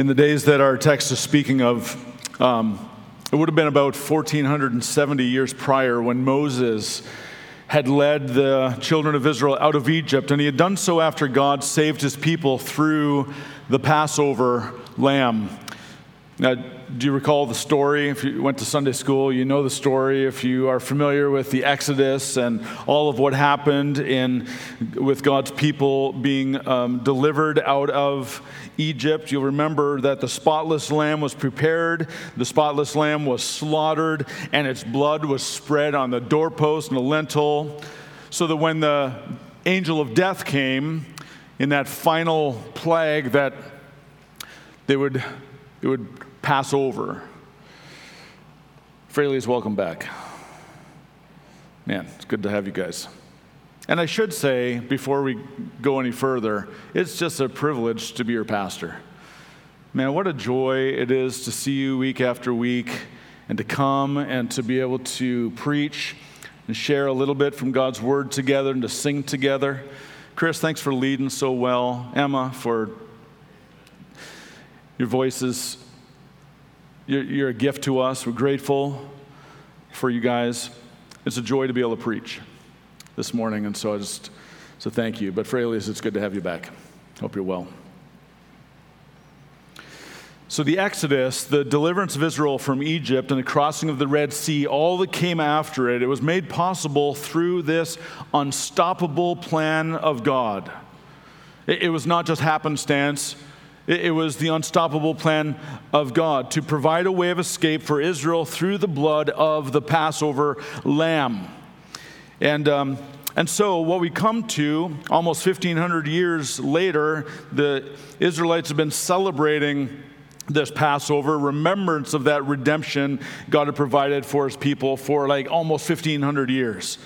In the days that our text is speaking of, um, it would have been about 1470 years prior when Moses had led the children of Israel out of Egypt, and he had done so after God saved his people through the Passover lamb. Now, do you recall the story? If you went to Sunday school, you know the story. If you are familiar with the Exodus and all of what happened in, with God's people being um, delivered out of Egypt, you'll remember that the spotless lamb was prepared, the spotless lamb was slaughtered, and its blood was spread on the doorpost and the lintel, so that when the angel of death came in that final plague, that they would, it would pass over. Fraley's, welcome back. Man, it's good to have you guys. And I should say, before we go any further, it's just a privilege to be your pastor. Man, what a joy it is to see you week after week and to come and to be able to preach and share a little bit from God's word together and to sing together. Chris, thanks for leading so well. Emma, for your voices you're, you're a gift to us. We're grateful for you guys. It's a joy to be able to preach this morning, and so I just so thank you. But Fraley's, it's good to have you back. Hope you're well. So, the Exodus, the deliverance of Israel from Egypt and the crossing of the Red Sea, all that came after it, it was made possible through this unstoppable plan of God. It was not just happenstance, it was the unstoppable plan of God to provide a way of escape for Israel through the blood of the Passover lamb. And, um, and so, what we come to almost 1,500 years later, the Israelites have been celebrating this Passover, remembrance of that redemption God had provided for his people for like almost 1,500 years.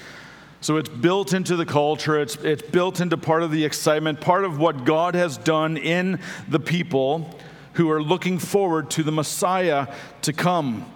So it's built into the culture, it's, it's built into part of the excitement, part of what God has done in the people who are looking forward to the Messiah to come.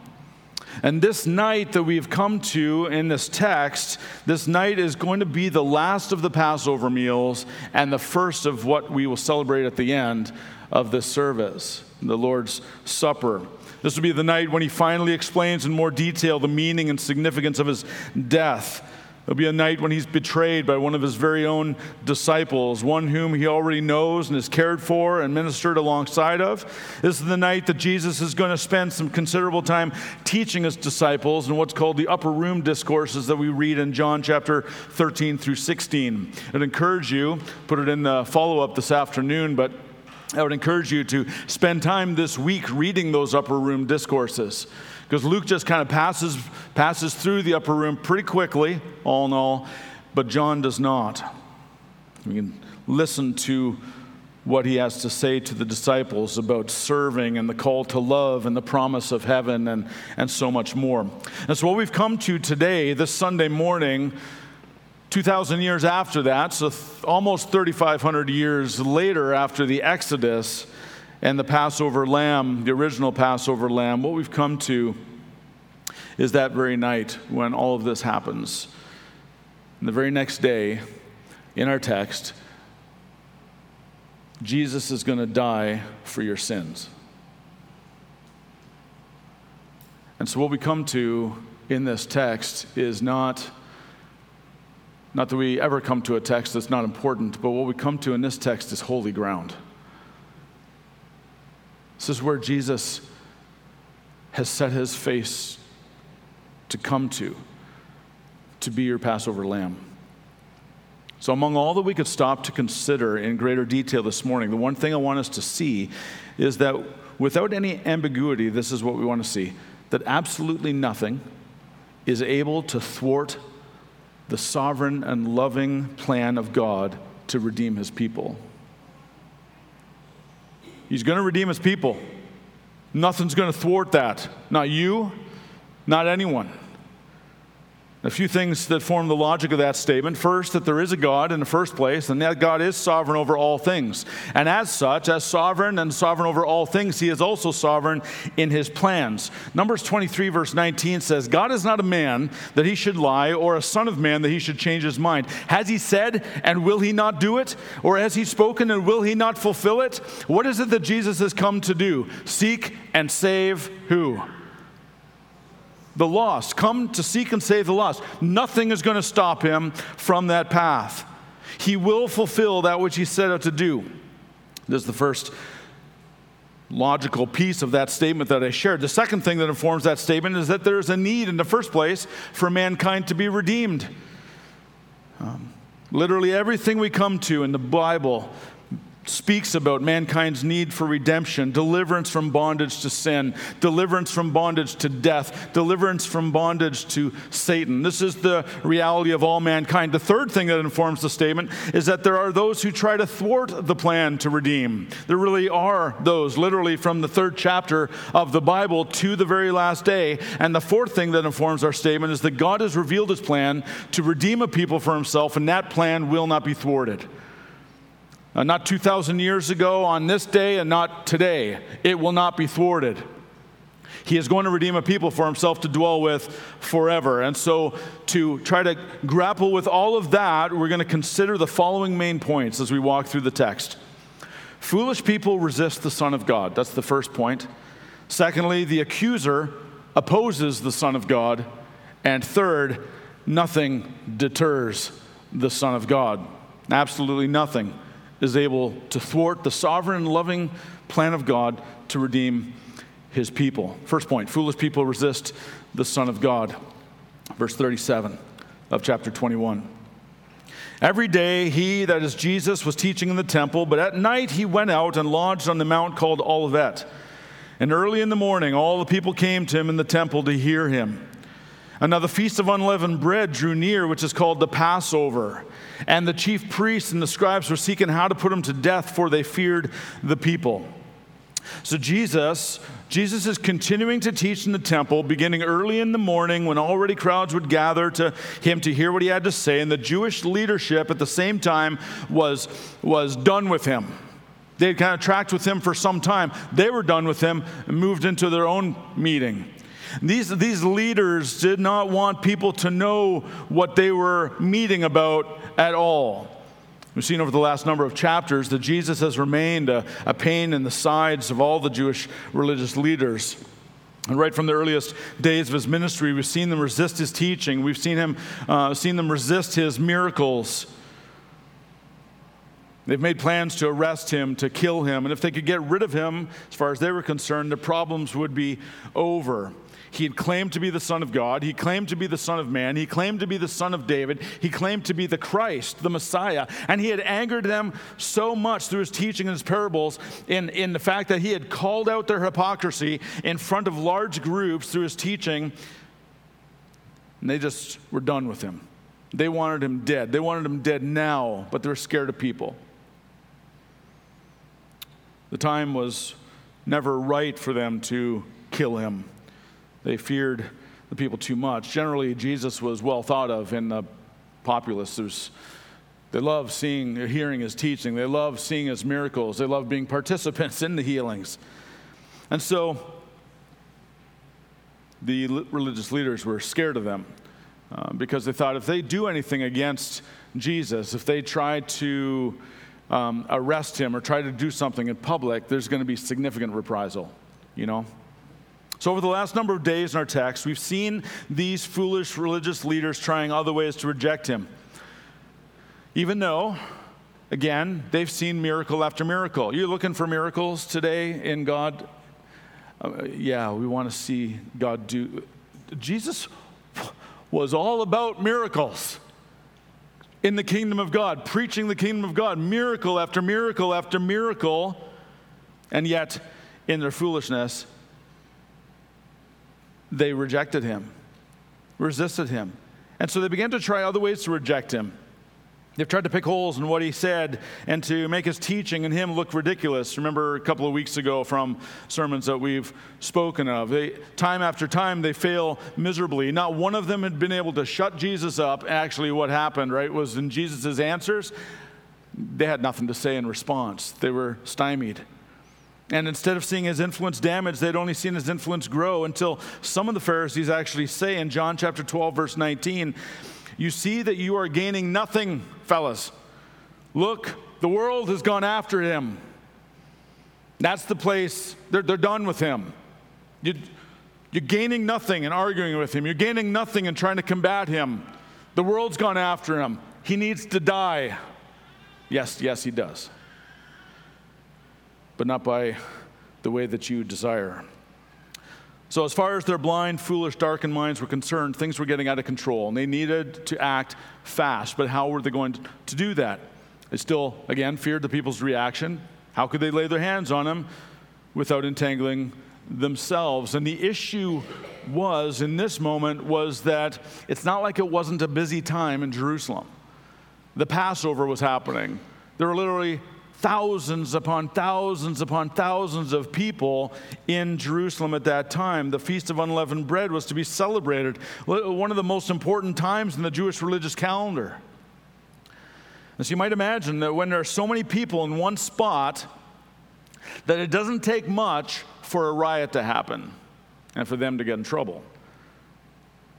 And this night that we've come to in this text, this night is going to be the last of the Passover meals and the first of what we will celebrate at the end of this service, the Lord's Supper. This will be the night when he finally explains in more detail the meaning and significance of his death There'll be a night when he's betrayed by one of his very own disciples, one whom he already knows and has cared for and ministered alongside of. This is the night that Jesus is going to spend some considerable time teaching his disciples in what's called the upper room discourses that we read in John chapter 13 through 16. I'd encourage you, put it in the follow up this afternoon, but I would encourage you to spend time this week reading those upper room discourses because Luke just kind of passes, passes through the upper room pretty quickly, all in all, but John does not. We can listen to what he has to say to the disciples about serving and the call to love and the promise of heaven and, and so much more. And so, what we've come to today, this Sunday morning, 2,000 years after that, so th- almost 3,500 years later after the Exodus, and the Passover lamb, the original Passover lamb, what we've come to is that very night when all of this happens. And the very next day, in our text, Jesus is going to die for your sins. And so, what we come to in this text is not, not that we ever come to a text that's not important, but what we come to in this text is holy ground. This is where Jesus has set his face to come to, to be your Passover lamb. So, among all that we could stop to consider in greater detail this morning, the one thing I want us to see is that without any ambiguity, this is what we want to see that absolutely nothing is able to thwart the sovereign and loving plan of God to redeem his people. He's going to redeem his people. Nothing's going to thwart that. Not you, not anyone. A few things that form the logic of that statement. First, that there is a God in the first place, and that God is sovereign over all things. And as such, as sovereign and sovereign over all things, he is also sovereign in his plans. Numbers 23, verse 19 says, God is not a man that he should lie, or a son of man that he should change his mind. Has he said, and will he not do it? Or has he spoken, and will he not fulfill it? What is it that Jesus has come to do? Seek and save who? The lost, come to seek and save the lost. Nothing is going to stop him from that path. He will fulfill that which he set out to do. This is the first logical piece of that statement that I shared. The second thing that informs that statement is that there's a need in the first place for mankind to be redeemed. Um, literally everything we come to in the Bible speaks about mankind's need for redemption, deliverance from bondage to sin, deliverance from bondage to death, deliverance from bondage to Satan. This is the reality of all mankind. The third thing that informs the statement is that there are those who try to thwart the plan to redeem. There really are those, literally from the third chapter of the Bible to the very last day. And the fourth thing that informs our statement is that God has revealed his plan to redeem a people for himself, and that plan will not be thwarted. Uh, not 2,000 years ago on this day and not today. It will not be thwarted. He is going to redeem a people for himself to dwell with forever. And so, to try to grapple with all of that, we're going to consider the following main points as we walk through the text. Foolish people resist the Son of God. That's the first point. Secondly, the accuser opposes the Son of God. And third, nothing deters the Son of God. Absolutely nothing is able to thwart the sovereign, loving plan of God to redeem his people. First point foolish people resist the Son of God. Verse 37 of chapter 21. Every day he, that is Jesus, was teaching in the temple, but at night he went out and lodged on the mount called Olivet. And early in the morning, all the people came to him in the temple to hear him. And now the feast of unleavened bread drew near, which is called the Passover. And the chief priests and the scribes were seeking how to put him to death, for they feared the people. So Jesus, Jesus is continuing to teach in the temple, beginning early in the morning when already crowds would gather to him to hear what he had to say. And the Jewish leadership at the same time was, was done with him. They had kind of tracked with him for some time. They were done with him and moved into their own meeting. These, these leaders did not want people to know what they were meeting about at all. We've seen over the last number of chapters that Jesus has remained a, a pain in the sides of all the Jewish religious leaders. And right from the earliest days of his ministry, we've seen them resist his teaching. We've seen, him, uh, seen them resist his miracles. They've made plans to arrest him, to kill him. And if they could get rid of him, as far as they were concerned, the problems would be over. He had claimed to be the Son of God. He claimed to be the Son of Man. He claimed to be the Son of David. He claimed to be the Christ, the Messiah. And he had angered them so much through his teaching and his parables in, in the fact that he had called out their hypocrisy in front of large groups through his teaching. And they just were done with him. They wanted him dead. They wanted him dead now, but they were scared of people. The time was never right for them to kill him. They feared the people too much. Generally, Jesus was well thought of in the populace. There's, they love seeing, hearing his teaching. They love seeing his miracles. They love being participants in the healings. And so the religious leaders were scared of them uh, because they thought if they do anything against Jesus, if they try to um, arrest him or try to do something in public, there's going to be significant reprisal, you know? So, over the last number of days in our text, we've seen these foolish religious leaders trying other ways to reject him. Even though, again, they've seen miracle after miracle. You're looking for miracles today in God? Uh, yeah, we want to see God do. Jesus was all about miracles in the kingdom of God, preaching the kingdom of God, miracle after miracle after miracle. And yet, in their foolishness, they rejected him, resisted him. And so they began to try other ways to reject him. They've tried to pick holes in what he said and to make his teaching and him look ridiculous. Remember a couple of weeks ago from sermons that we've spoken of. They, time after time, they fail miserably. Not one of them had been able to shut Jesus up. Actually, what happened, right, was in Jesus' answers, they had nothing to say in response. They were stymied. And instead of seeing his influence damaged, they'd only seen his influence grow until some of the Pharisees actually say in John chapter 12, verse 19, you see that you are gaining nothing, fellas. Look, the world has gone after him. That's the place, they're, they're done with him. You, you're gaining nothing in arguing with him, you're gaining nothing in trying to combat him. The world's gone after him. He needs to die. Yes, yes, he does. But not by the way that you desire. So, as far as their blind, foolish, darkened minds were concerned, things were getting out of control, and they needed to act fast. But how were they going to do that? They still, again, feared the people's reaction. How could they lay their hands on him without entangling themselves? And the issue was, in this moment, was that it's not like it wasn't a busy time in Jerusalem. The Passover was happening. There were literally thousands upon thousands upon thousands of people in Jerusalem at that time. The Feast of Unleavened Bread was to be celebrated, one of the most important times in the Jewish religious calendar. And so you might imagine that when there are so many people in one spot, that it doesn't take much for a riot to happen and for them to get in trouble.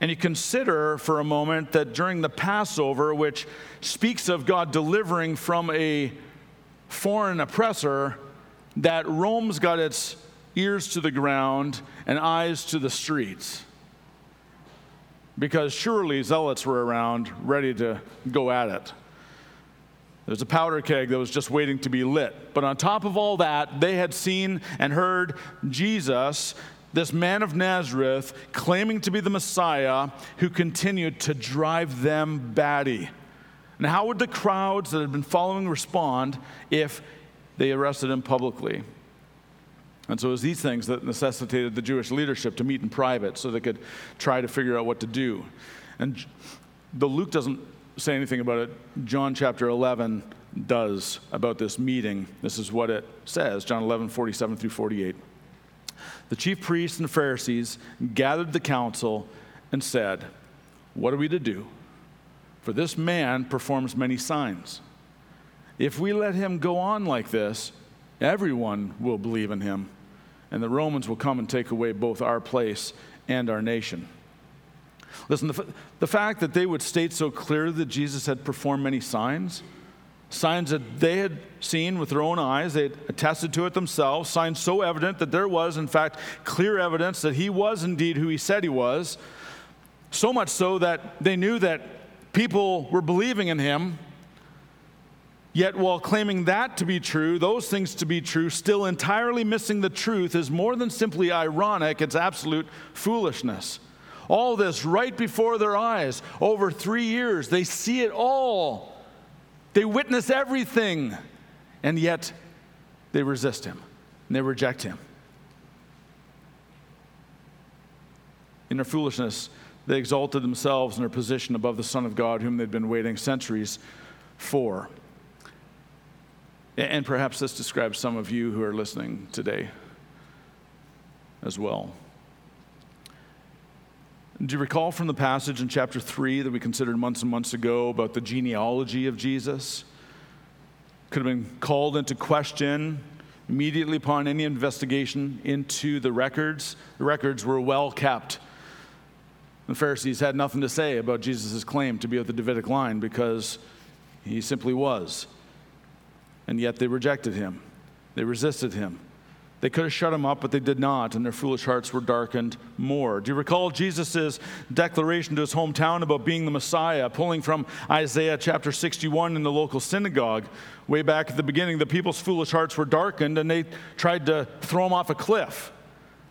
And you consider for a moment that during the Passover, which speaks of God delivering from a foreign oppressor that Rome's got its ears to the ground and eyes to the streets. Because surely zealots were around ready to go at it. There's a powder keg that was just waiting to be lit. But on top of all that, they had seen and heard Jesus, this man of Nazareth, claiming to be the Messiah who continued to drive them batty. And how would the crowds that had been following respond if they arrested him publicly? And so it was these things that necessitated the Jewish leadership to meet in private so they could try to figure out what to do. And the Luke doesn't say anything about it, John chapter 11 does about this meeting. This is what it says John 11, 47 through 48. The chief priests and Pharisees gathered the council and said, What are we to do? For this man performs many signs. If we let him go on like this, everyone will believe in him, and the Romans will come and take away both our place and our nation. Listen, the, the fact that they would state so clearly that Jesus had performed many signs, signs that they had seen with their own eyes, they had attested to it themselves, signs so evident that there was, in fact, clear evidence that he was indeed who he said he was, so much so that they knew that people were believing in him. Yet, while claiming that to be true, those things to be true, still entirely missing the truth is more than simply ironic, it's absolute foolishness. All this right before their eyes, over three years, they see it all. They witness everything, and yet they resist him and they reject him. In their foolishness, they exalted themselves in their position above the Son of God, whom they'd been waiting centuries for. And perhaps this describes some of you who are listening today as well. Do you recall from the passage in chapter 3 that we considered months and months ago about the genealogy of Jesus? Could have been called into question immediately upon any investigation into the records. The records were well kept the Pharisees had nothing to say about Jesus' claim to be of the Davidic line because he simply was. And yet they rejected him, they resisted him. They could have shut him up, but they did not, and their foolish hearts were darkened more. Do you recall Jesus' declaration to his hometown about being the Messiah, pulling from Isaiah chapter 61 in the local synagogue? Way back at the beginning, the people's foolish hearts were darkened, and they tried to throw him off a cliff.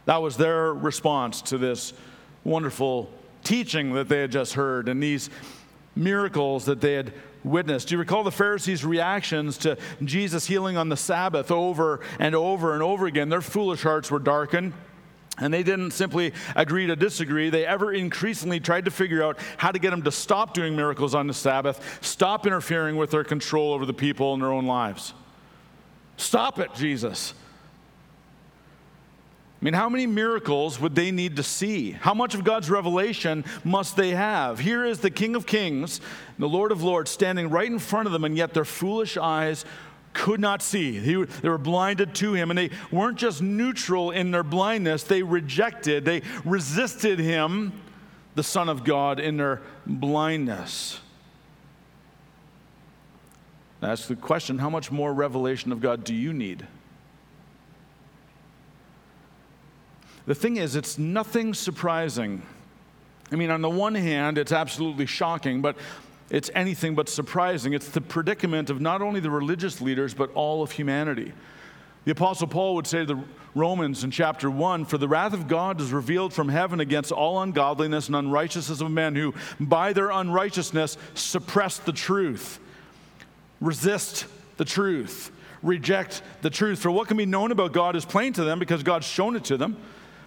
That was their response to this wonderful teaching that they had just heard and these miracles that they had witnessed. Do you recall the Pharisees' reactions to Jesus healing on the Sabbath over and over and over again? Their foolish hearts were darkened. And they didn't simply agree to disagree. They ever increasingly tried to figure out how to get him to stop doing miracles on the Sabbath, stop interfering with their control over the people in their own lives. Stop it, Jesus. I mean, how many miracles would they need to see? How much of God's revelation must they have? Here is the King of Kings, the Lord of Lords, standing right in front of them, and yet their foolish eyes could not see. They were blinded to him, and they weren't just neutral in their blindness, they rejected, they resisted him, the Son of God, in their blindness. That's the question how much more revelation of God do you need? The thing is, it's nothing surprising. I mean, on the one hand, it's absolutely shocking, but it's anything but surprising. It's the predicament of not only the religious leaders, but all of humanity. The Apostle Paul would say to the Romans in chapter 1 For the wrath of God is revealed from heaven against all ungodliness and unrighteousness of men who, by their unrighteousness, suppress the truth, resist the truth, reject the truth. For what can be known about God is plain to them because God's shown it to them.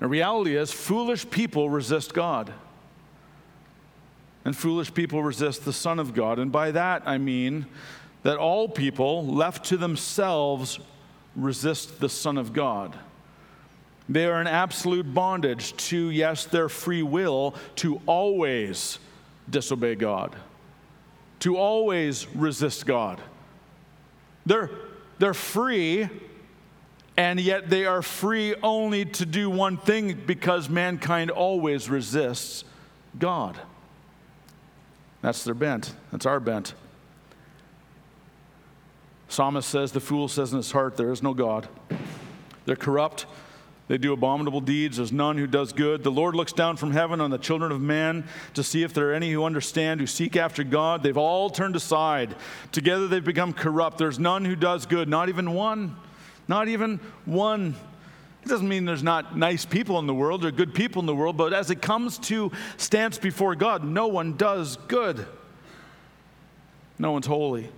The reality is, foolish people resist God. And foolish people resist the Son of God. And by that, I mean that all people, left to themselves, resist the Son of God. They are in absolute bondage to, yes, their free will to always disobey God, to always resist God. They're, they're free and yet they are free only to do one thing because mankind always resists God. That's their bent. That's our bent. Psalmist says, The fool says in his heart, There is no God. They're corrupt. They do abominable deeds. There's none who does good. The Lord looks down from heaven on the children of man to see if there are any who understand, who seek after God. They've all turned aside. Together they've become corrupt. There's none who does good, not even one. Not even one. It doesn't mean there's not nice people in the world or good people in the world, but as it comes to stance before God, no one does good. No one's holy.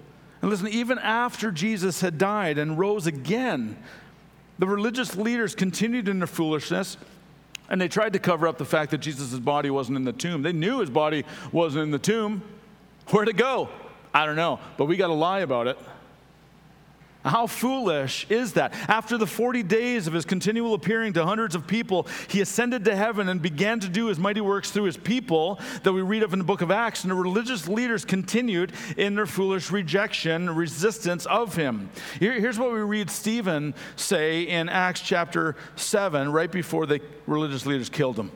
And listen, even after Jesus had died and rose again, the religious leaders continued in their foolishness and they tried to cover up the fact that Jesus' body wasn't in the tomb. They knew his body wasn't in the tomb. Where'd it go? I don't know, but we got to lie about it. How foolish is that? After the 40 days of his continual appearing to hundreds of people, he ascended to heaven and began to do his mighty works through his people that we read of in the book of Acts. And the religious leaders continued in their foolish rejection, resistance of him. Here, here's what we read Stephen say in Acts chapter 7, right before the religious leaders killed him.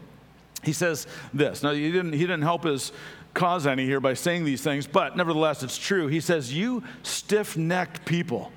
He says this. Now, he didn't, he didn't help his cause any here by saying these things, but nevertheless, it's true. He says, You stiff necked people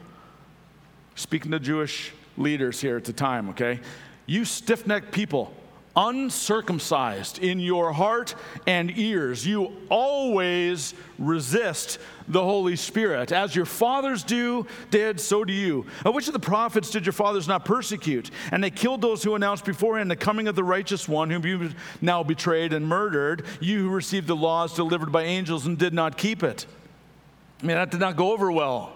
speaking to Jewish leaders here at the time, okay? You stiff necked people, uncircumcised in your heart and ears, you always resist the Holy Spirit. As your fathers do, did, so do you. Which of the prophets did your fathers not persecute? And they killed those who announced beforehand the coming of the righteous one, whom you now betrayed and murdered, you who received the laws delivered by angels and did not keep it. I mean, that did not go over well.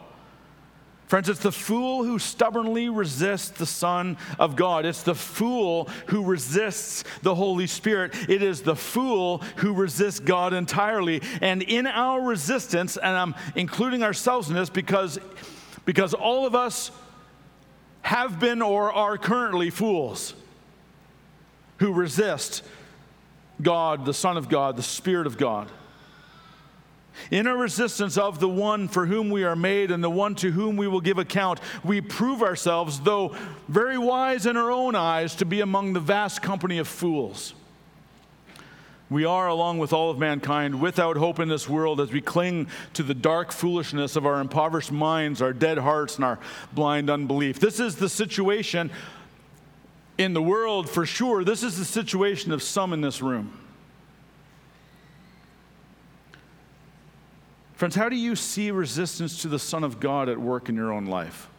Friends, it's the fool who stubbornly resists the Son of God. It's the fool who resists the Holy Spirit. It is the fool who resists God entirely. And in our resistance, and I'm including ourselves in this because, because all of us have been or are currently fools who resist God, the Son of God, the Spirit of God. In our resistance of the one for whom we are made and the one to whom we will give account, we prove ourselves, though very wise in our own eyes, to be among the vast company of fools. We are, along with all of mankind, without hope in this world as we cling to the dark foolishness of our impoverished minds, our dead hearts, and our blind unbelief. This is the situation in the world for sure. This is the situation of some in this room. Friends, how do you see resistance to the Son of God at work in your own life?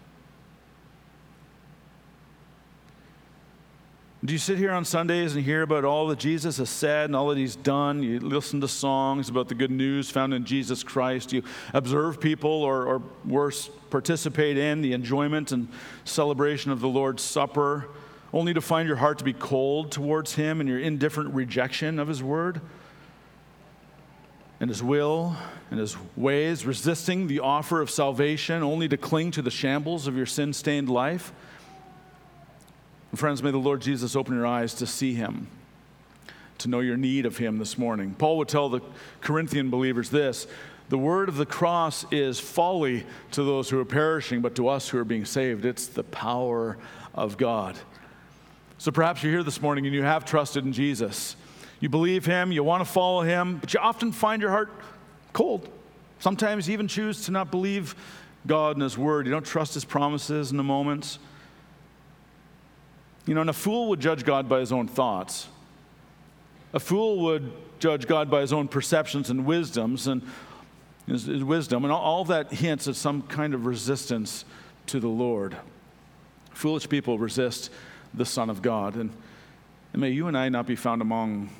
Do you sit here on Sundays and hear about all that Jesus has said and all that he's done? You listen to songs about the good news found in Jesus Christ. You observe people, or, or worse, participate in the enjoyment and celebration of the Lord's Supper, only to find your heart to be cold towards him and your indifferent rejection of his word and his will and his ways, resisting the offer of salvation only to cling to the shambles of your sin stained life. And friends, may the Lord Jesus open your eyes to see him, to know your need of him this morning. Paul would tell the Corinthian believers this the word of the cross is folly to those who are perishing, but to us who are being saved, it's the power of God. So perhaps you're here this morning and you have trusted in Jesus. You believe him, you want to follow him, but you often find your heart cold. Sometimes you even choose to not believe God and his word. You don't trust his promises in the moments. You know, and a fool would judge God by his own thoughts. A fool would judge God by his own perceptions and wisdoms and his, his wisdom, and all, all that hints at some kind of resistance to the Lord. Foolish people resist the Son of God. And, and may you and I not be found among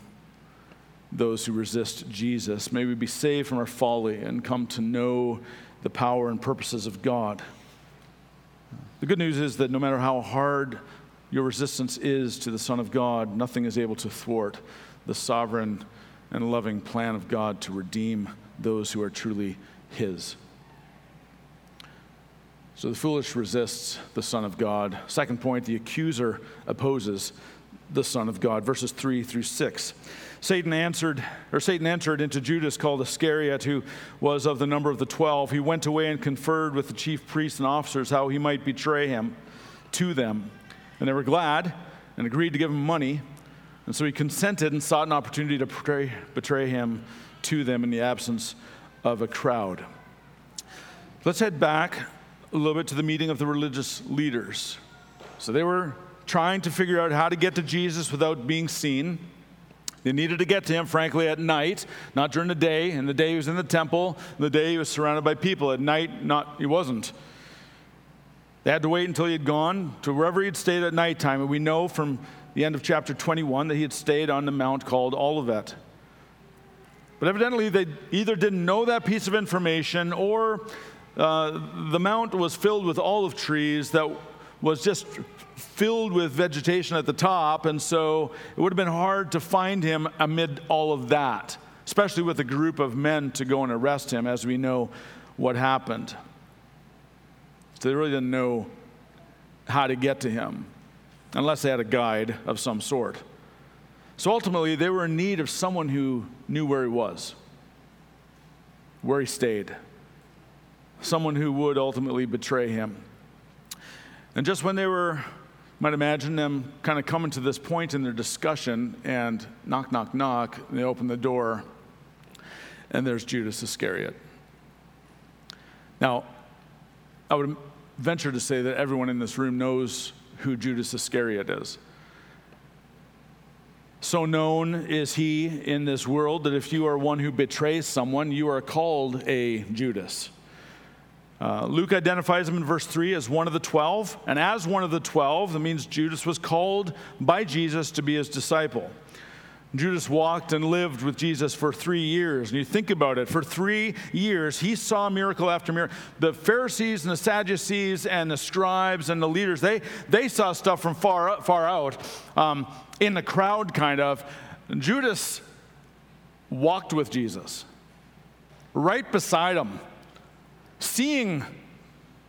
those who resist Jesus. May we be saved from our folly and come to know the power and purposes of God. The good news is that no matter how hard your resistance is to the Son of God, nothing is able to thwart the sovereign and loving plan of God to redeem those who are truly His. So the foolish resists the Son of God. Second point, the accuser opposes the Son of God. Verses 3 through 6. Satan answered, or Satan entered into Judas called Iscariot, who was of the number of the twelve. He went away and conferred with the chief priests and officers how he might betray him to them. And they were glad and agreed to give him money. And so he consented and sought an opportunity to betray, betray him to them in the absence of a crowd. Let's head back a little bit to the meeting of the religious leaders. So they were trying to figure out how to get to Jesus without being seen. They needed to get to him, frankly, at night, not during the day. In the day, he was in the temple. In the day, he was surrounded by people. At night, not, he wasn't. They had to wait until he had gone to wherever he'd stayed at nighttime. And we know from the end of chapter 21 that he had stayed on the mount called Olivet. But evidently, they either didn't know that piece of information or uh, the mount was filled with olive trees that was just filled with vegetation at the top. And so it would have been hard to find him amid all of that, especially with a group of men to go and arrest him, as we know what happened. So they really didn't know how to get to him unless they had a guide of some sort. So ultimately, they were in need of someone who knew where he was, where he stayed, someone who would ultimately betray him. And just when they were, you might imagine them kind of coming to this point in their discussion and knock, knock, knock, and they open the door, and there's Judas Iscariot. Now, I would venture to say that everyone in this room knows who Judas Iscariot is. So known is he in this world that if you are one who betrays someone, you are called a Judas. Uh, Luke identifies him in verse 3 as one of the 12, and as one of the 12, that means Judas was called by Jesus to be his disciple. Judas walked and lived with Jesus for three years. And you think about it, for three years, he saw miracle after miracle. The Pharisees and the Sadducees and the scribes and the leaders, they, they saw stuff from far, far out um, in the crowd, kind of. Judas walked with Jesus, right beside him, seeing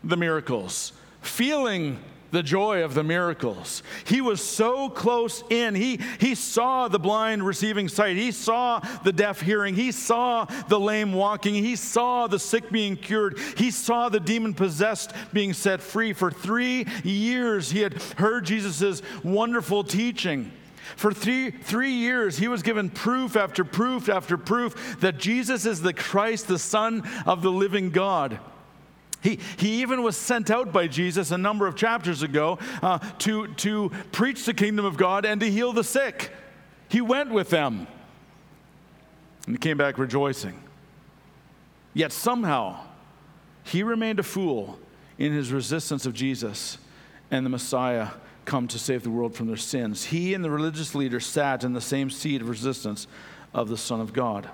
the miracles, feeling the joy of the miracles. He was so close in. He, he saw the blind receiving sight. He saw the deaf hearing. He saw the lame walking. He saw the sick being cured. He saw the demon possessed being set free. For three years, he had heard Jesus' wonderful teaching. For three, three years, he was given proof after proof after proof that Jesus is the Christ, the Son of the living God. He, he even was sent out by Jesus a number of chapters ago uh, to, to preach the kingdom of God and to heal the sick. He went with them and he came back rejoicing. Yet somehow, he remained a fool in his resistance of Jesus and the Messiah come to save the world from their sins. He and the religious leaders sat in the same seat of resistance of the Son of God.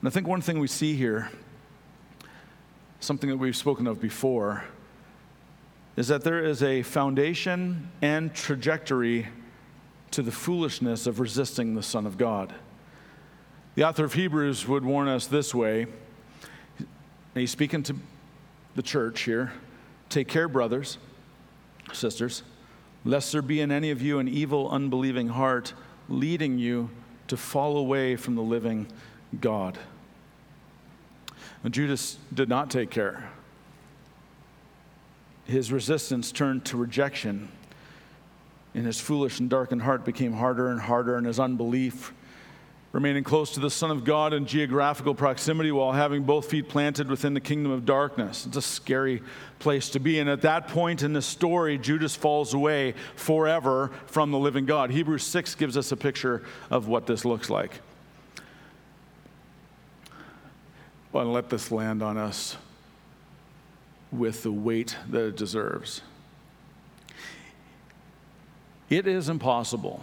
And I think one thing we see here, something that we've spoken of before, is that there is a foundation and trajectory to the foolishness of resisting the Son of God. The author of Hebrews would warn us this way. He's speaking to the church here. Take care, brothers, sisters, lest there be in any of you an evil, unbelieving heart leading you to fall away from the living God. And Judas did not take care. His resistance turned to rejection, and his foolish and darkened heart became harder and harder, and his unbelief remaining close to the Son of God in geographical proximity while having both feet planted within the kingdom of darkness. It's a scary place to be. And at that point in the story, Judas falls away forever from the living God. Hebrews 6 gives us a picture of what this looks like. Well, let this land on us with the weight that it deserves. It is impossible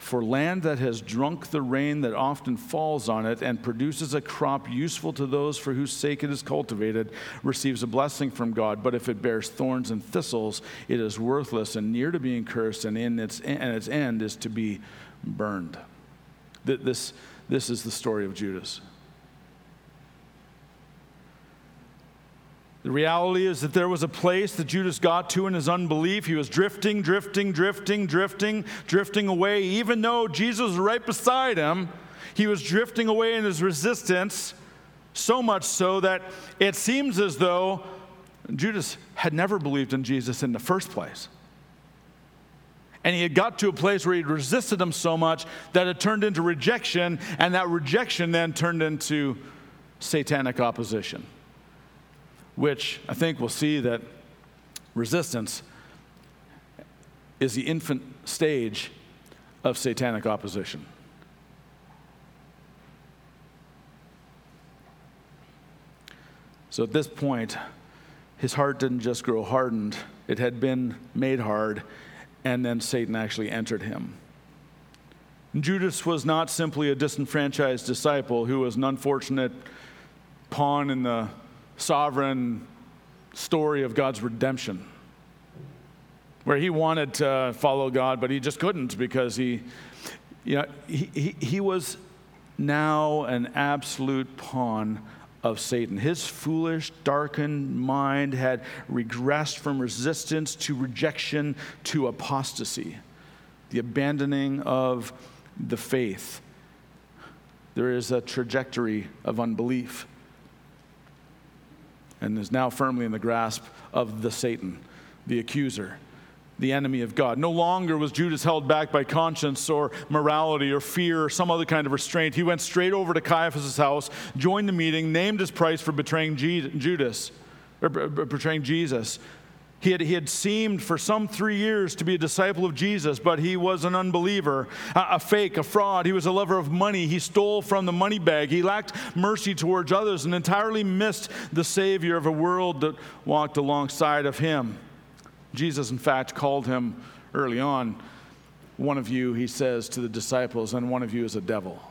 For land that has drunk the rain that often falls on it and produces a crop useful to those for whose sake it is cultivated receives a blessing from God. But if it bears thorns and thistles, it is worthless and near to being cursed, and, in its, and its end is to be burned. This, this is the story of Judas. The reality is that there was a place that Judas got to in his unbelief. He was drifting, drifting, drifting, drifting, drifting away. Even though Jesus was right beside him, he was drifting away in his resistance, so much so that it seems as though Judas had never believed in Jesus in the first place. And he had got to a place where he'd resisted him so much that it turned into rejection, and that rejection then turned into satanic opposition which I think we'll see that resistance is the infant stage of satanic opposition. So at this point, his heart didn't just grow hardened, it had been made hard, and then Satan actually entered him. Judas was not simply a disenfranchised disciple who was an unfortunate pawn in the sovereign story of God's redemption, where he wanted to follow God, but he just couldn't because he, you know, he, he, he was now an absolute pawn of Satan. His foolish, darkened mind had regressed from resistance to rejection to apostasy, the abandoning of the faith. There is a trajectory of unbelief and is now firmly in the grasp of the Satan, the accuser, the enemy of God. No longer was Judas held back by conscience or morality or fear or some other kind of restraint. He went straight over to Caiaphas' house, joined the meeting, named his price for betraying Judas, or betraying Jesus. He had, he had seemed for some three years to be a disciple of Jesus, but he was an unbeliever, a, a, fake, a fraud. He was a lover of money. He stole from the money bag. He lacked mercy towards others and entirely missed the Savior of a world that walked alongside of him. Jesus, in fact, called him early on, one of you, he says to the disciples, and one of you is a devil.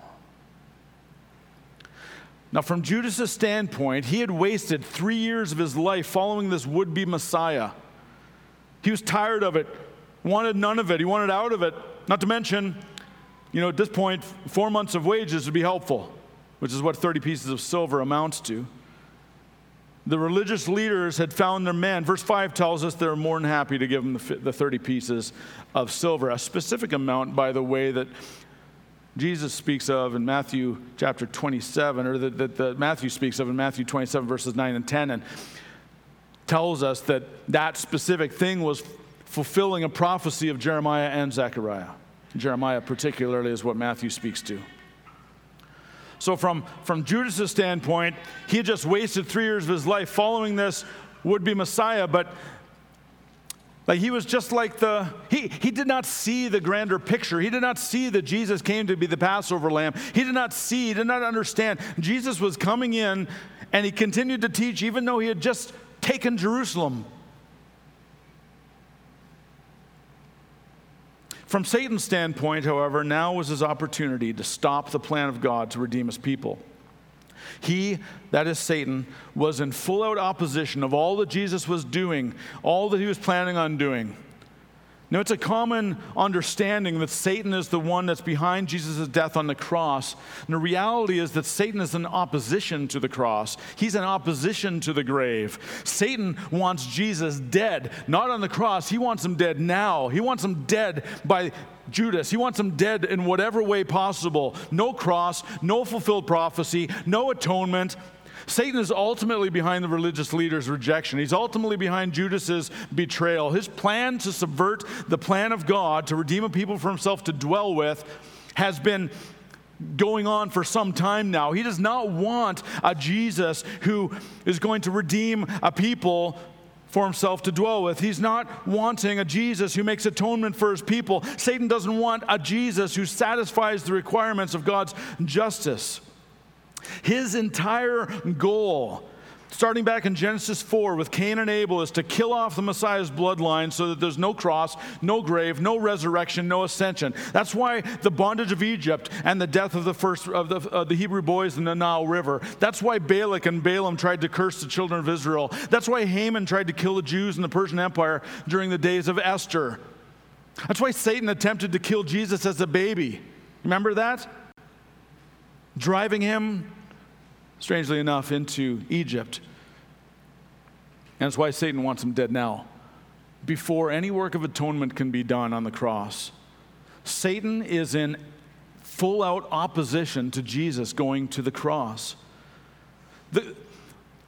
Now, from Judas' standpoint, he had wasted three years of his life following this would be Messiah. He was tired of it, wanted none of it, he wanted out of it. Not to mention, you know, at this point, four months of wages would be helpful, which is what 30 pieces of silver amounts to. The religious leaders had found their man. Verse 5 tells us they're more than happy to give him the 30 pieces of silver, a specific amount, by the way, that Jesus speaks of in Matthew chapter 27, or that, that, that Matthew speaks of in Matthew 27, verses 9 and 10, and tells us that that specific thing was fulfilling a prophecy of Jeremiah and Zechariah. Jeremiah, particularly, is what Matthew speaks to. So, from, from Judas' standpoint, he had just wasted three years of his life following this would be Messiah, but like he was just like the, he, he did not see the grander picture. He did not see that Jesus came to be the Passover lamb. He did not see, he did not understand. Jesus was coming in and he continued to teach even though he had just taken Jerusalem. From Satan's standpoint, however, now was his opportunity to stop the plan of God to redeem his people. He, that is Satan, was in full out opposition of all that Jesus was doing, all that he was planning on doing. Now, it's a common understanding that Satan is the one that's behind Jesus' death on the cross. And the reality is that Satan is in opposition to the cross, he's in opposition to the grave. Satan wants Jesus dead, not on the cross. He wants him dead now. He wants him dead by Judas. He wants him dead in whatever way possible. No cross, no fulfilled prophecy, no atonement. Satan is ultimately behind the religious leaders' rejection. He's ultimately behind Judas's betrayal. His plan to subvert the plan of God to redeem a people for himself to dwell with has been going on for some time now. He does not want a Jesus who is going to redeem a people for himself to dwell with. He's not wanting a Jesus who makes atonement for his people. Satan doesn't want a Jesus who satisfies the requirements of God's justice. His entire goal, starting back in Genesis 4 with Cain and Abel, is to kill off the Messiah's bloodline so that there's no cross, no grave, no resurrection, no ascension. That's why the bondage of Egypt and the death of the first of the, of the Hebrew boys in the Nile River. That's why Balak and Balaam tried to curse the children of Israel. That's why Haman tried to kill the Jews in the Persian Empire during the days of Esther. That's why Satan attempted to kill Jesus as a baby. Remember that? Driving him, strangely enough, into Egypt. And that's why Satan wants him dead now, before any work of atonement can be done on the cross. Satan is in full out opposition to Jesus going to the cross. The,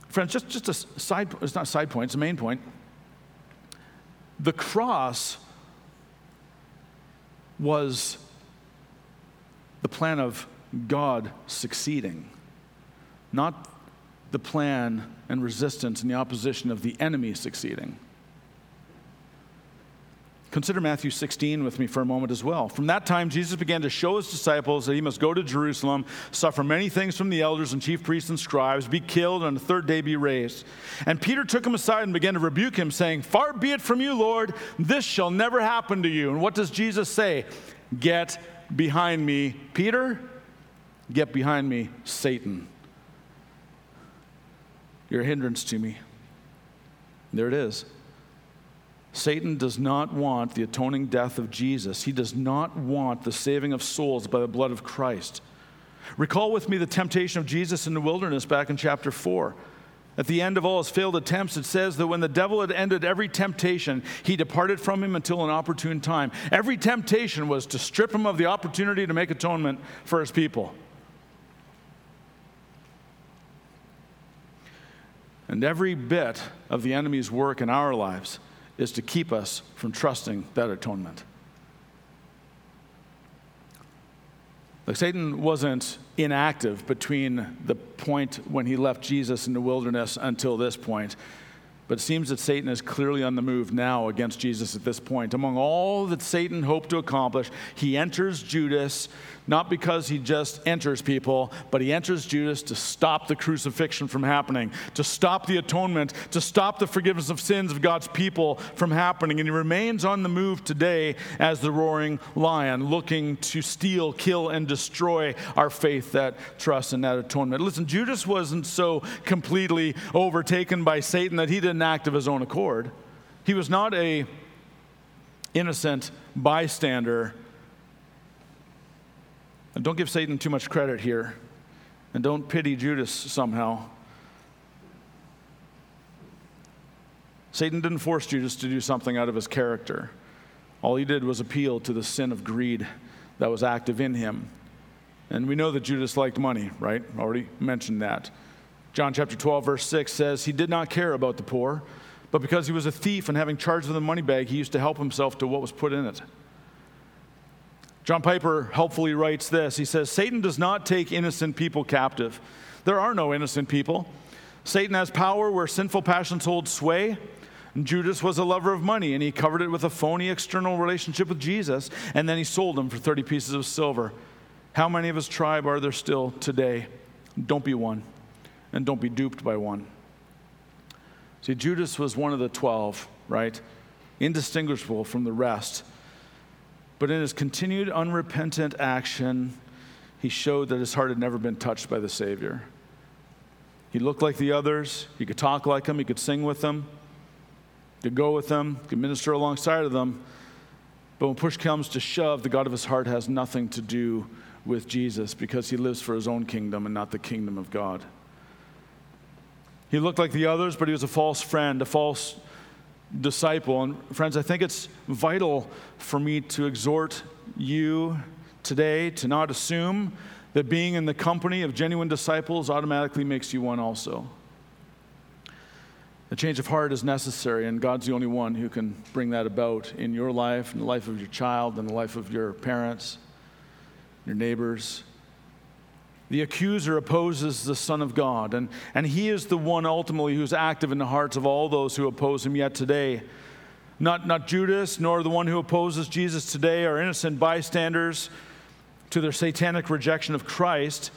friends, just, just a side, it's not a side point, it's a main point. The cross was the plan of God succeeding, not the plan and resistance and the opposition of the enemy succeeding. Consider Matthew 16 with me for a moment as well. From that time, Jesus began to show his disciples that he must go to Jerusalem, suffer many things from the elders and chief priests and scribes, be killed, and on the third day be raised. And Peter took him aside and began to rebuke him, saying, Far be it from you, Lord, this shall never happen to you. And what does Jesus say? Get behind me, Peter. Get behind me, Satan. You're a hindrance to me. There it is. Satan does not want the atoning death of Jesus. He does not want the saving of souls by the blood of Christ. Recall with me the temptation of Jesus in the wilderness back in chapter 4. At the end of all his failed attempts, it says that when the devil had ended every temptation, he departed from him until an opportune time. Every temptation was to strip him of the opportunity to make atonement for his people. And every bit of the enemy's work in our lives is to keep us from trusting that atonement. Like Satan wasn't inactive between the point when he left Jesus in the wilderness until this point. But it seems that Satan is clearly on the move now against Jesus at this point. Among all that Satan hoped to accomplish, he enters Judas not because he just enters people, but he enters Judas to stop the crucifixion from happening, to stop the atonement, to stop the forgiveness of sins of God's people from happening. And he remains on the move today as the roaring lion, looking to steal, kill, and destroy our faith that trusts in that atonement. Listen, Judas wasn't so completely overtaken by Satan that he didn't act of his own accord. He was not a innocent bystander and don't give Satan too much credit here. And don't pity Judas somehow. Satan didn't force Judas to do something out of his character. All he did was appeal to the sin of greed that was active in him. And we know that Judas liked money, right? Already mentioned that. John chapter 12, verse 6 says, He did not care about the poor, But because he was a thief and having charge of the money bag, he used to help himself to what was put in it. John Piper helpfully writes this He says, Satan does not take innocent people captive. There are no innocent people. Satan has power where sinful passions hold sway. Judas was a lover of money and he covered it with a phony external relationship with Jesus and then he sold him for 30 pieces of silver. How many of his tribe are there still today? Don't be one and don't be duped by one. See, Judas was one of the 12, right? Indistinguishable from the rest. But in his continued unrepentant action, he showed that his heart had never been touched by the Savior. He looked like the others, he could talk like them, he could sing with them, could go with them, could minister alongside of them. But when push comes to shove, the God of his heart has nothing to do with Jesus because he lives for his own kingdom and not the kingdom of God. He looked like the others, but he was a false friend, a false disciple. And friends, I think it's vital for me to exhort you today to not assume that being in the company of genuine disciples automatically makes you one also. A change of heart is necessary, and God's the only one who can bring that about in your life, in the life of your child, in the life of your parents, your neighbors. The accuser opposes the Son of God, and, and he is the one ultimately who's active in the hearts of all those who oppose him yet today. Not, not Judas, nor the one who opposes Jesus today are innocent bystanders to their satanic rejection of Christ.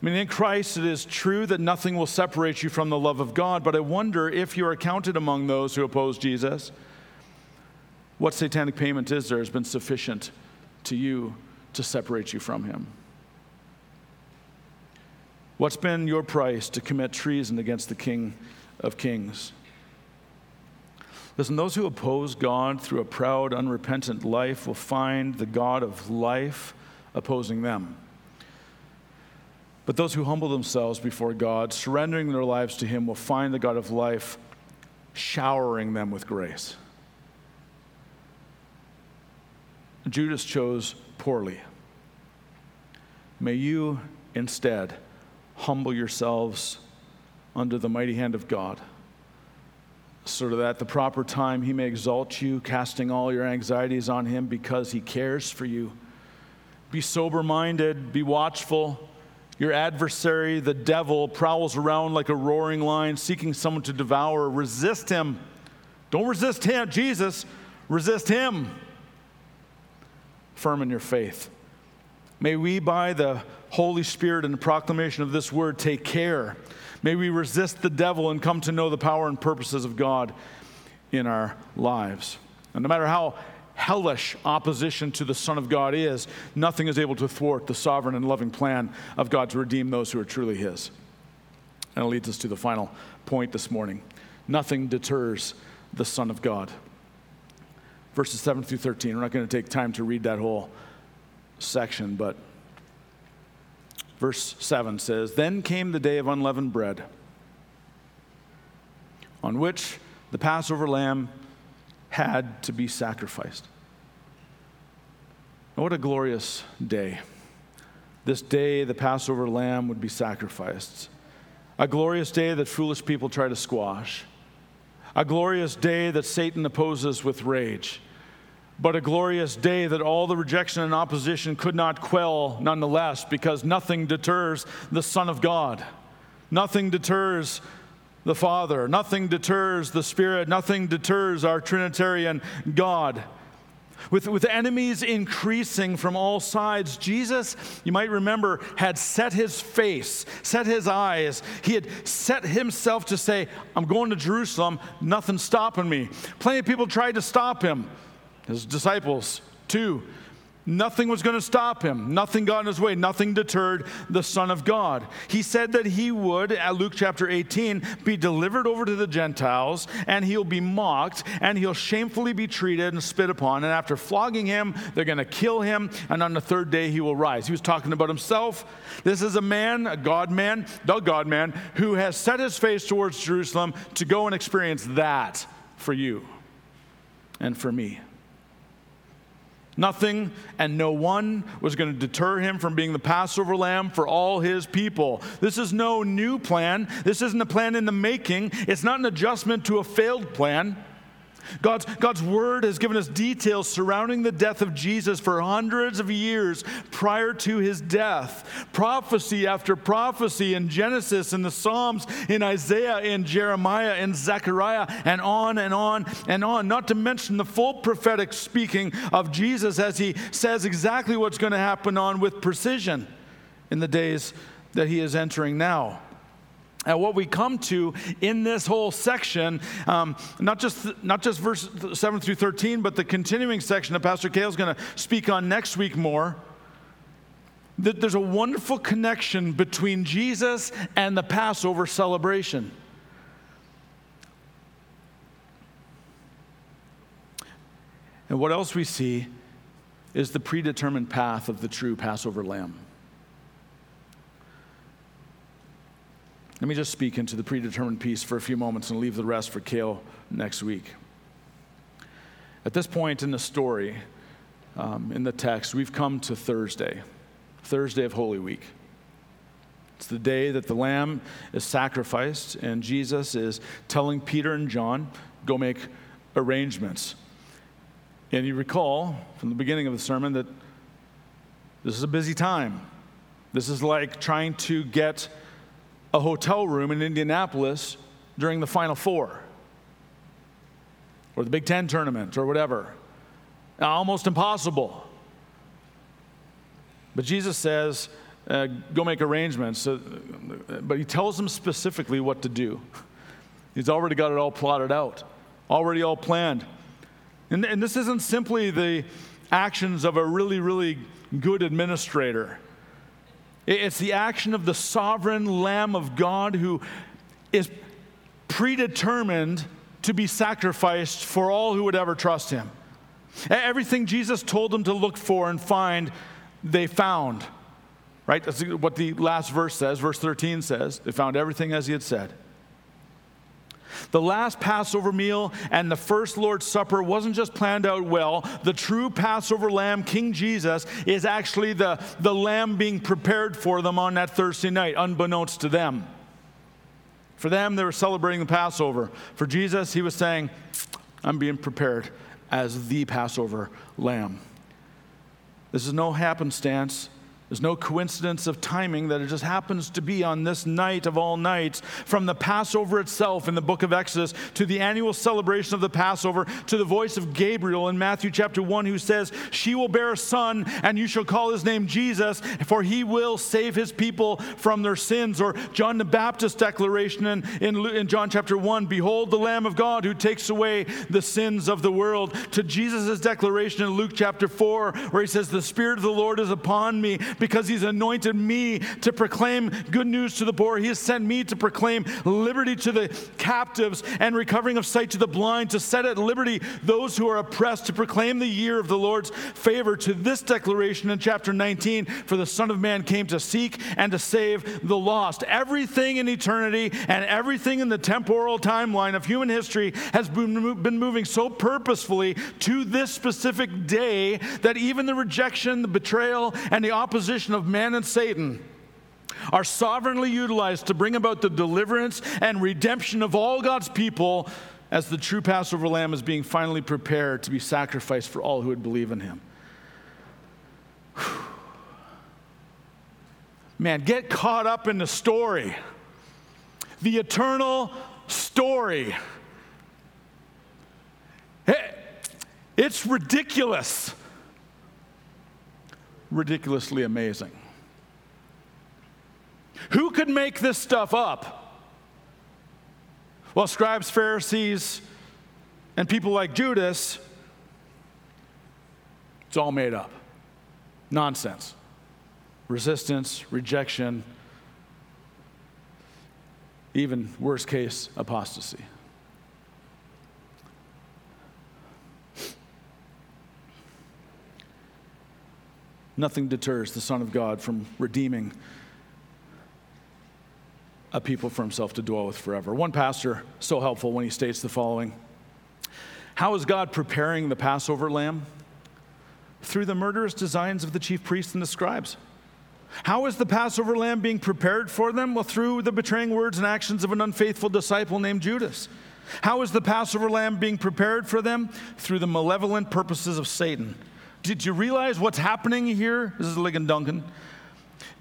I mean, in Christ, it is true that nothing will separate you from the love of God, but I wonder if you are counted among those who oppose Jesus, what satanic payment is there has been sufficient to you to separate you from him? What's been your price to commit treason against the King of Kings? Listen, those who oppose God through a proud, unrepentant life will find the God of life opposing them. But those who humble themselves before God, surrendering their lives to Him, will find the God of life showering them with grace. Judas chose poorly. May you instead humble yourselves under the mighty hand of God, so that at the proper time he may exalt you, casting all your anxieties on him because he cares for you. Be sober minded, be watchful. Your adversary, the devil, prowls around like a roaring lion, seeking someone to devour. Resist him. Don't resist him, Jesus. Resist him. Firm in your faith. May we, by the Holy Spirit and the proclamation of this word, take care. May we resist the devil and come to know the power and purposes of God in our lives. And no matter how hellish opposition to the Son of God is, nothing is able to thwart the sovereign and loving plan of God to redeem those who are truly His. And it leads us to the final point this morning nothing deters the Son of God. Verses 7 through 13. We're not going to take time to read that whole section, but verse 7 says Then came the day of unleavened bread, on which the Passover lamb had to be sacrificed. What a glorious day. This day, the Passover lamb would be sacrificed. A glorious day that foolish people try to squash. A glorious day that Satan opposes with rage but a glorious day that all the rejection and opposition could not quell nonetheless, because nothing deters the Son of God. Nothing deters the Father. Nothing deters the Spirit. Nothing deters our Trinitarian God. With, with enemies increasing from all sides, Jesus, you might remember, had set his face, set his eyes. He had set himself to say, I'm going to Jerusalem, nothing's stopping me. Plenty of people tried to stop him his disciples, too. Nothing was going to stop him. Nothing got in his way. Nothing deterred the Son of God. He said that he would, at Luke chapter 18, be delivered over to the Gentiles, and he'll be mocked, and he'll shamefully be treated and spit upon. And after flogging him, they're going to kill him, and on the third day he will rise. He was talking about himself. This is a man, a God man, the God man, who has set his face towards Jerusalem to go and experience that for you and for me. Nothing and no one was going to deter him from being the Passover lamb for all his people. This is no new plan. This isn't a plan in the making. It's not an adjustment to a failed plan. God's, God's word has given us details surrounding the death of Jesus for hundreds of years prior to his death. Prophecy after prophecy in Genesis, in the Psalms, in Isaiah, in Jeremiah, in Zechariah, and on and on and on. Not to mention the full prophetic speaking of Jesus as he says exactly what's going to happen on with precision in the days that he is entering now. And what we come to in this whole section, um, not just not just verse seven through thirteen, but the continuing section that Pastor Kale is going to speak on next week more. That there's a wonderful connection between Jesus and the Passover celebration. And what else we see is the predetermined path of the true Passover lamb. Let me just speak into the predetermined piece for a few moments and leave the rest for Kale next week. At this point in the story, um, in the text, we've come to Thursday, Thursday of Holy Week. It's the day that the lamb is sacrificed, and Jesus is telling Peter and John, go make arrangements. And you recall from the beginning of the sermon that this is a busy time. This is like trying to get a hotel room in Indianapolis during the Final Four or the Big Ten tournament or whatever. Almost impossible. But Jesus says, uh, go make arrangements. Uh, but he tells them specifically what to do. He's already got it all plotted out, already all planned. And, and this isn't simply the actions of a really, really good administrator. It's the action of the sovereign Lamb of God who is predetermined to be sacrificed for all who would ever trust him. Everything Jesus told them to look for and find, they found. Right? That's what the last verse says. Verse 13 says, they found everything as he had said. The last Passover meal and the first Lord's Supper wasn't just planned out well. The true Passover lamb, King Jesus, is actually the, the lamb being prepared for them on that Thursday night, unbeknownst to them. For them, they were celebrating the Passover. For Jesus, he was saying, I'm being prepared as the Passover lamb. This is no happenstance. There's no coincidence of timing that it just happens to be on this night of all nights, from the Passover itself in the book of Exodus to the annual celebration of the Passover to the voice of Gabriel in Matthew chapter 1 who says, She will bear a son, and you shall call his name Jesus, for he will save his people from their sins. Or John the Baptist's declaration in, in, in John chapter 1 Behold the Lamb of God who takes away the sins of the world. To Jesus' declaration in Luke chapter 4, where he says, The Spirit of the Lord is upon me because he's anointed me to proclaim good news to the poor. He has sent me to proclaim liberty to the captives and recovering of sight to the blind, to set at liberty those who are oppressed, to proclaim the year of the Lord's favor. To this declaration in chapter 19, for the Son of Man came to seek and to save the lost. Everything in eternity and everything in the temporal timeline of human history has been, been moving so purposefully to this specific day that even the rejection, the betrayal, and the opposition opposition of man and Satan are sovereignly utilized to bring about the deliverance and redemption of all God's people as the true Passover lamb is being finally prepared to be sacrificed for all who would believe in him. Man, get caught up in the story, the eternal story. It's ridiculous ridiculously amazing. Who could make this stuff up? Well, scribes, Pharisees, and people like Judas, it's all made up. Nonsense. Resistance, rejection, even worst case, apostasy. Nothing deters the Son of God from redeeming a people for himself to dwell with forever. One pastor, so helpful when he states the following How is God preparing the Passover lamb? Through the murderous designs of the chief priests and the scribes. How is the Passover lamb being prepared for them? Well, through the betraying words and actions of an unfaithful disciple named Judas. How is the Passover lamb being prepared for them? Through the malevolent purposes of Satan. Did you realize what's happening here? This is Ligon Duncan.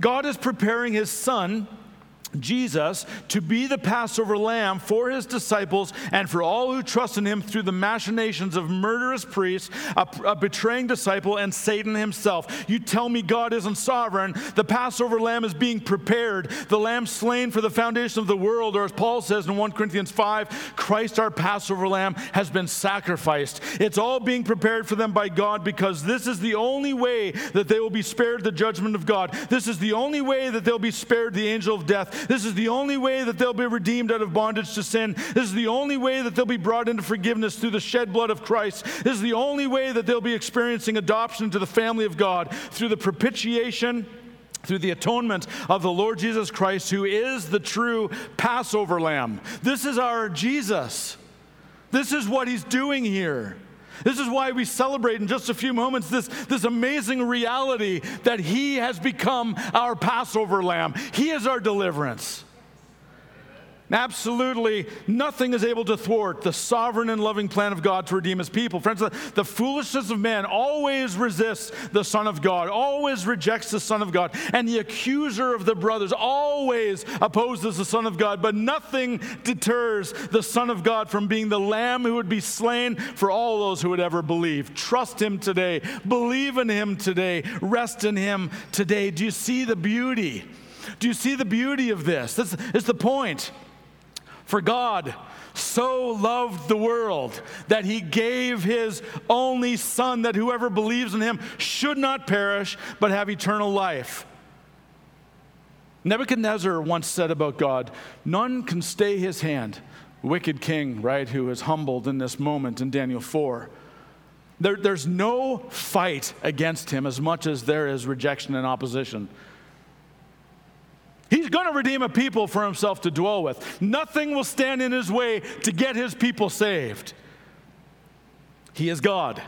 God is preparing his son Jesus to be the Passover lamb for his disciples and for all who trust in him through the machinations of murderous priests, a, a, betraying disciple, and Satan himself. You tell me God isn't sovereign. The Passover lamb is being prepared, the lamb slain for the foundation of the world, or as Paul says in 1 Corinthians 5, Christ, our Passover lamb, has been sacrificed. It's all being prepared for them by God because this is the only way that they will be spared the judgment of God. This is the only way that they'll be spared the angel of death. This is the only way that they'll be redeemed out of bondage to sin. This is the only way that they'll be brought into forgiveness through the shed blood of Christ. This is the only way that they'll be experiencing adoption to the family of God through the propitiation through the atonement of the Lord Jesus Christ, who is the true Passover lamb. This is our Jesus. This is what he's doing here. This is why we celebrate in just a few moments this, this amazing reality that He has become our Passover lamb. He is our deliverance. Absolutely nothing is able to thwart the sovereign and loving plan of God to redeem his people. Friends, the, foolishness of man always resists the Son of God, always rejects the Son of God, and the accuser of the brothers always opposes the Son of God. But nothing deters the Son of God from being the Lamb who would be slain for all those who would ever believe. Trust him today, believe in him today, rest in him today. Do you see the beauty? Do you see the beauty of this? This is the point. For God so loved the world that he gave his only Son, that whoever believes in him should not perish, but have eternal life. Nebuchadnezzar once said about God, None can stay his hand. Wicked king, right, who is humbled in this moment in Daniel 4. There, there's no fight against him as much as there is rejection and opposition. He's going to redeem a people for himself to dwell with. Nothing will stand in his way to get his people saved. He is God.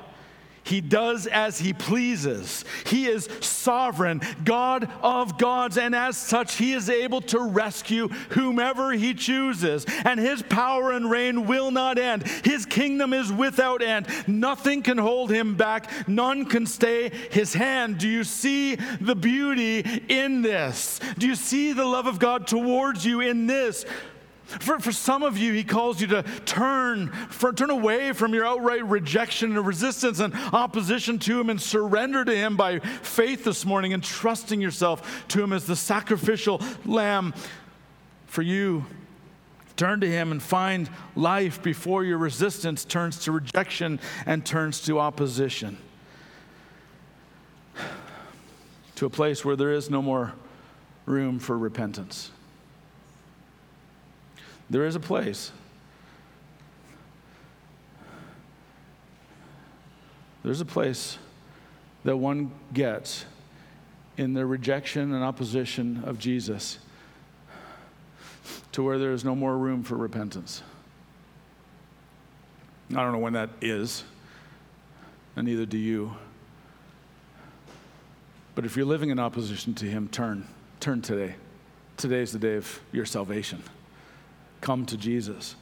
He does as he pleases. He is sovereign, God of gods, and as such, he is able to rescue whomever he chooses. And his power and reign will not end. His kingdom is without end. Nothing can hold him back, none can stay his hand. Do you see the beauty in this? Do you see the love of God towards you in this? For, for some of you, he calls you to turn, for, turn away from your outright rejection and resistance and opposition to him and surrender to him by faith this morning and trusting yourself to him as the sacrificial lamb for you. Turn to him and find life before your resistance turns to rejection and turns to opposition. To a place where there is no more room for repentance. There is a place. There's a place that one gets in the rejection and opposition of Jesus to where there is no more room for repentance. I don't know when that is, and neither do you. But if you're living in opposition to Him, turn. Turn today. Today is the day of your salvation come to Jesus.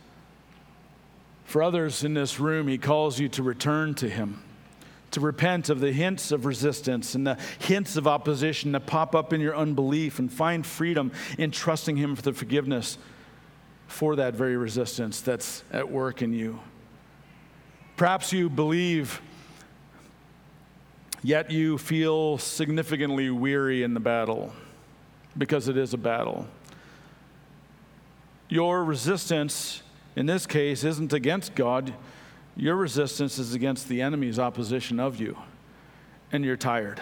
For others in this room, he calls you to return to him, to repent of the hints of resistance and the hints of opposition that pop up in your unbelief and find freedom in trusting him for the forgiveness for that very resistance that's at work in you. Perhaps you believe, yet you feel significantly weary in the battle because it is a battle. Your resistance, in this case, isn't against God. Your resistance is against the enemy's opposition of you, and you're tired.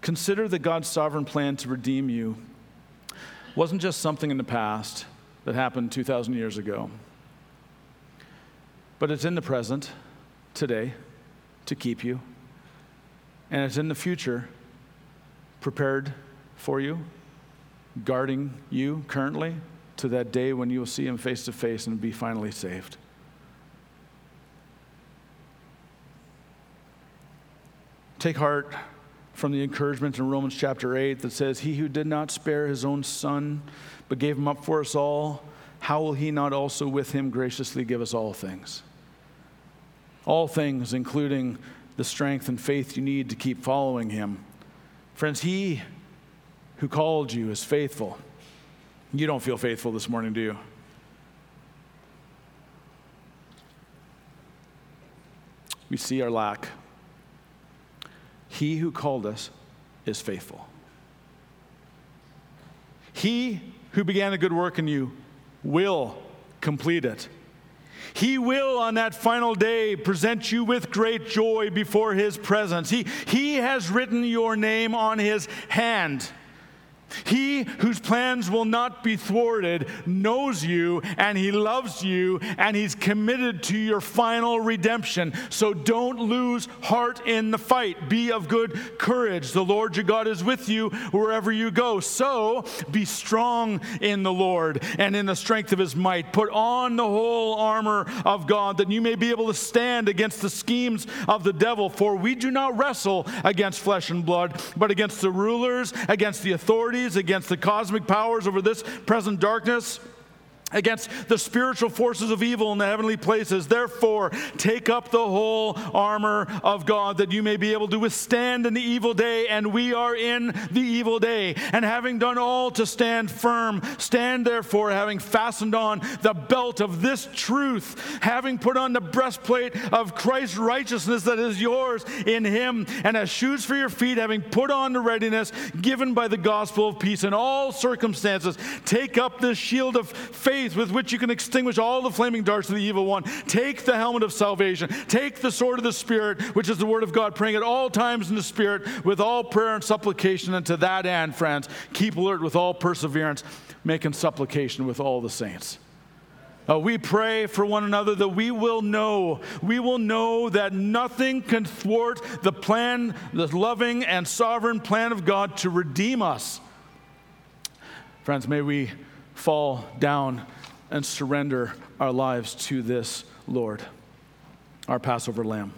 Consider that God's sovereign plan to redeem you wasn't just something in the past that happened 2,000 years ago, but it's in the present, today, to keep you, and it's in the future, prepared for you guarding you currently to that day when you will see him face to face and be finally saved. Take heart from the encouragement in Romans chapter 8 that says, He who did not spare his own son, but gave him up for us all, how will he not also with him graciously give us all things? All things, including the strength and faith you need to keep following him. Friends, he who called you is faithful. You don't feel faithful this morning, do you? We see our lack. He who called us is faithful. He who began a good work in you will complete it. He will, on that final day, present you with great joy before his presence. He, he has written your name on his hand. He whose plans will not be thwarted knows you and he loves you and he's committed to your final redemption. So don't lose heart in the fight. Be of good courage. The Lord your God is with you wherever you go. So be strong in the Lord and in the strength of his might. Put on the whole armor of God that you may be able to stand against the schemes of the devil. For we do not wrestle against flesh and blood, but against the rulers, against the authorities against the cosmic powers over this present darkness against the spiritual forces of evil in the heavenly places. Therefore, take up the whole armor of God that you may be able to withstand in the evil day. And we are in the evil day. And having done all to stand firm, stand therefore, having fastened on the belt of this truth, having put on the breastplate of Christ's righteousness that is yours in Him, and as shoes for your feet, having put on the readiness given by the gospel of peace in all circumstances. Take up this shield of faith faith with which you can extinguish all the flaming darts of the evil one. Take the helmet of salvation. Take the sword of the Spirit, which is the word of God, praying at all times in the Spirit with all prayer and supplication. And to that end, friends, keep alert with all perseverance, making supplication with all the saints. Uh, we pray for one another that we will know, we will know that nothing can thwart the plan, the loving and sovereign plan of God to redeem us. Friends, may we fall down and surrender our lives to this Lord, our Passover lamb.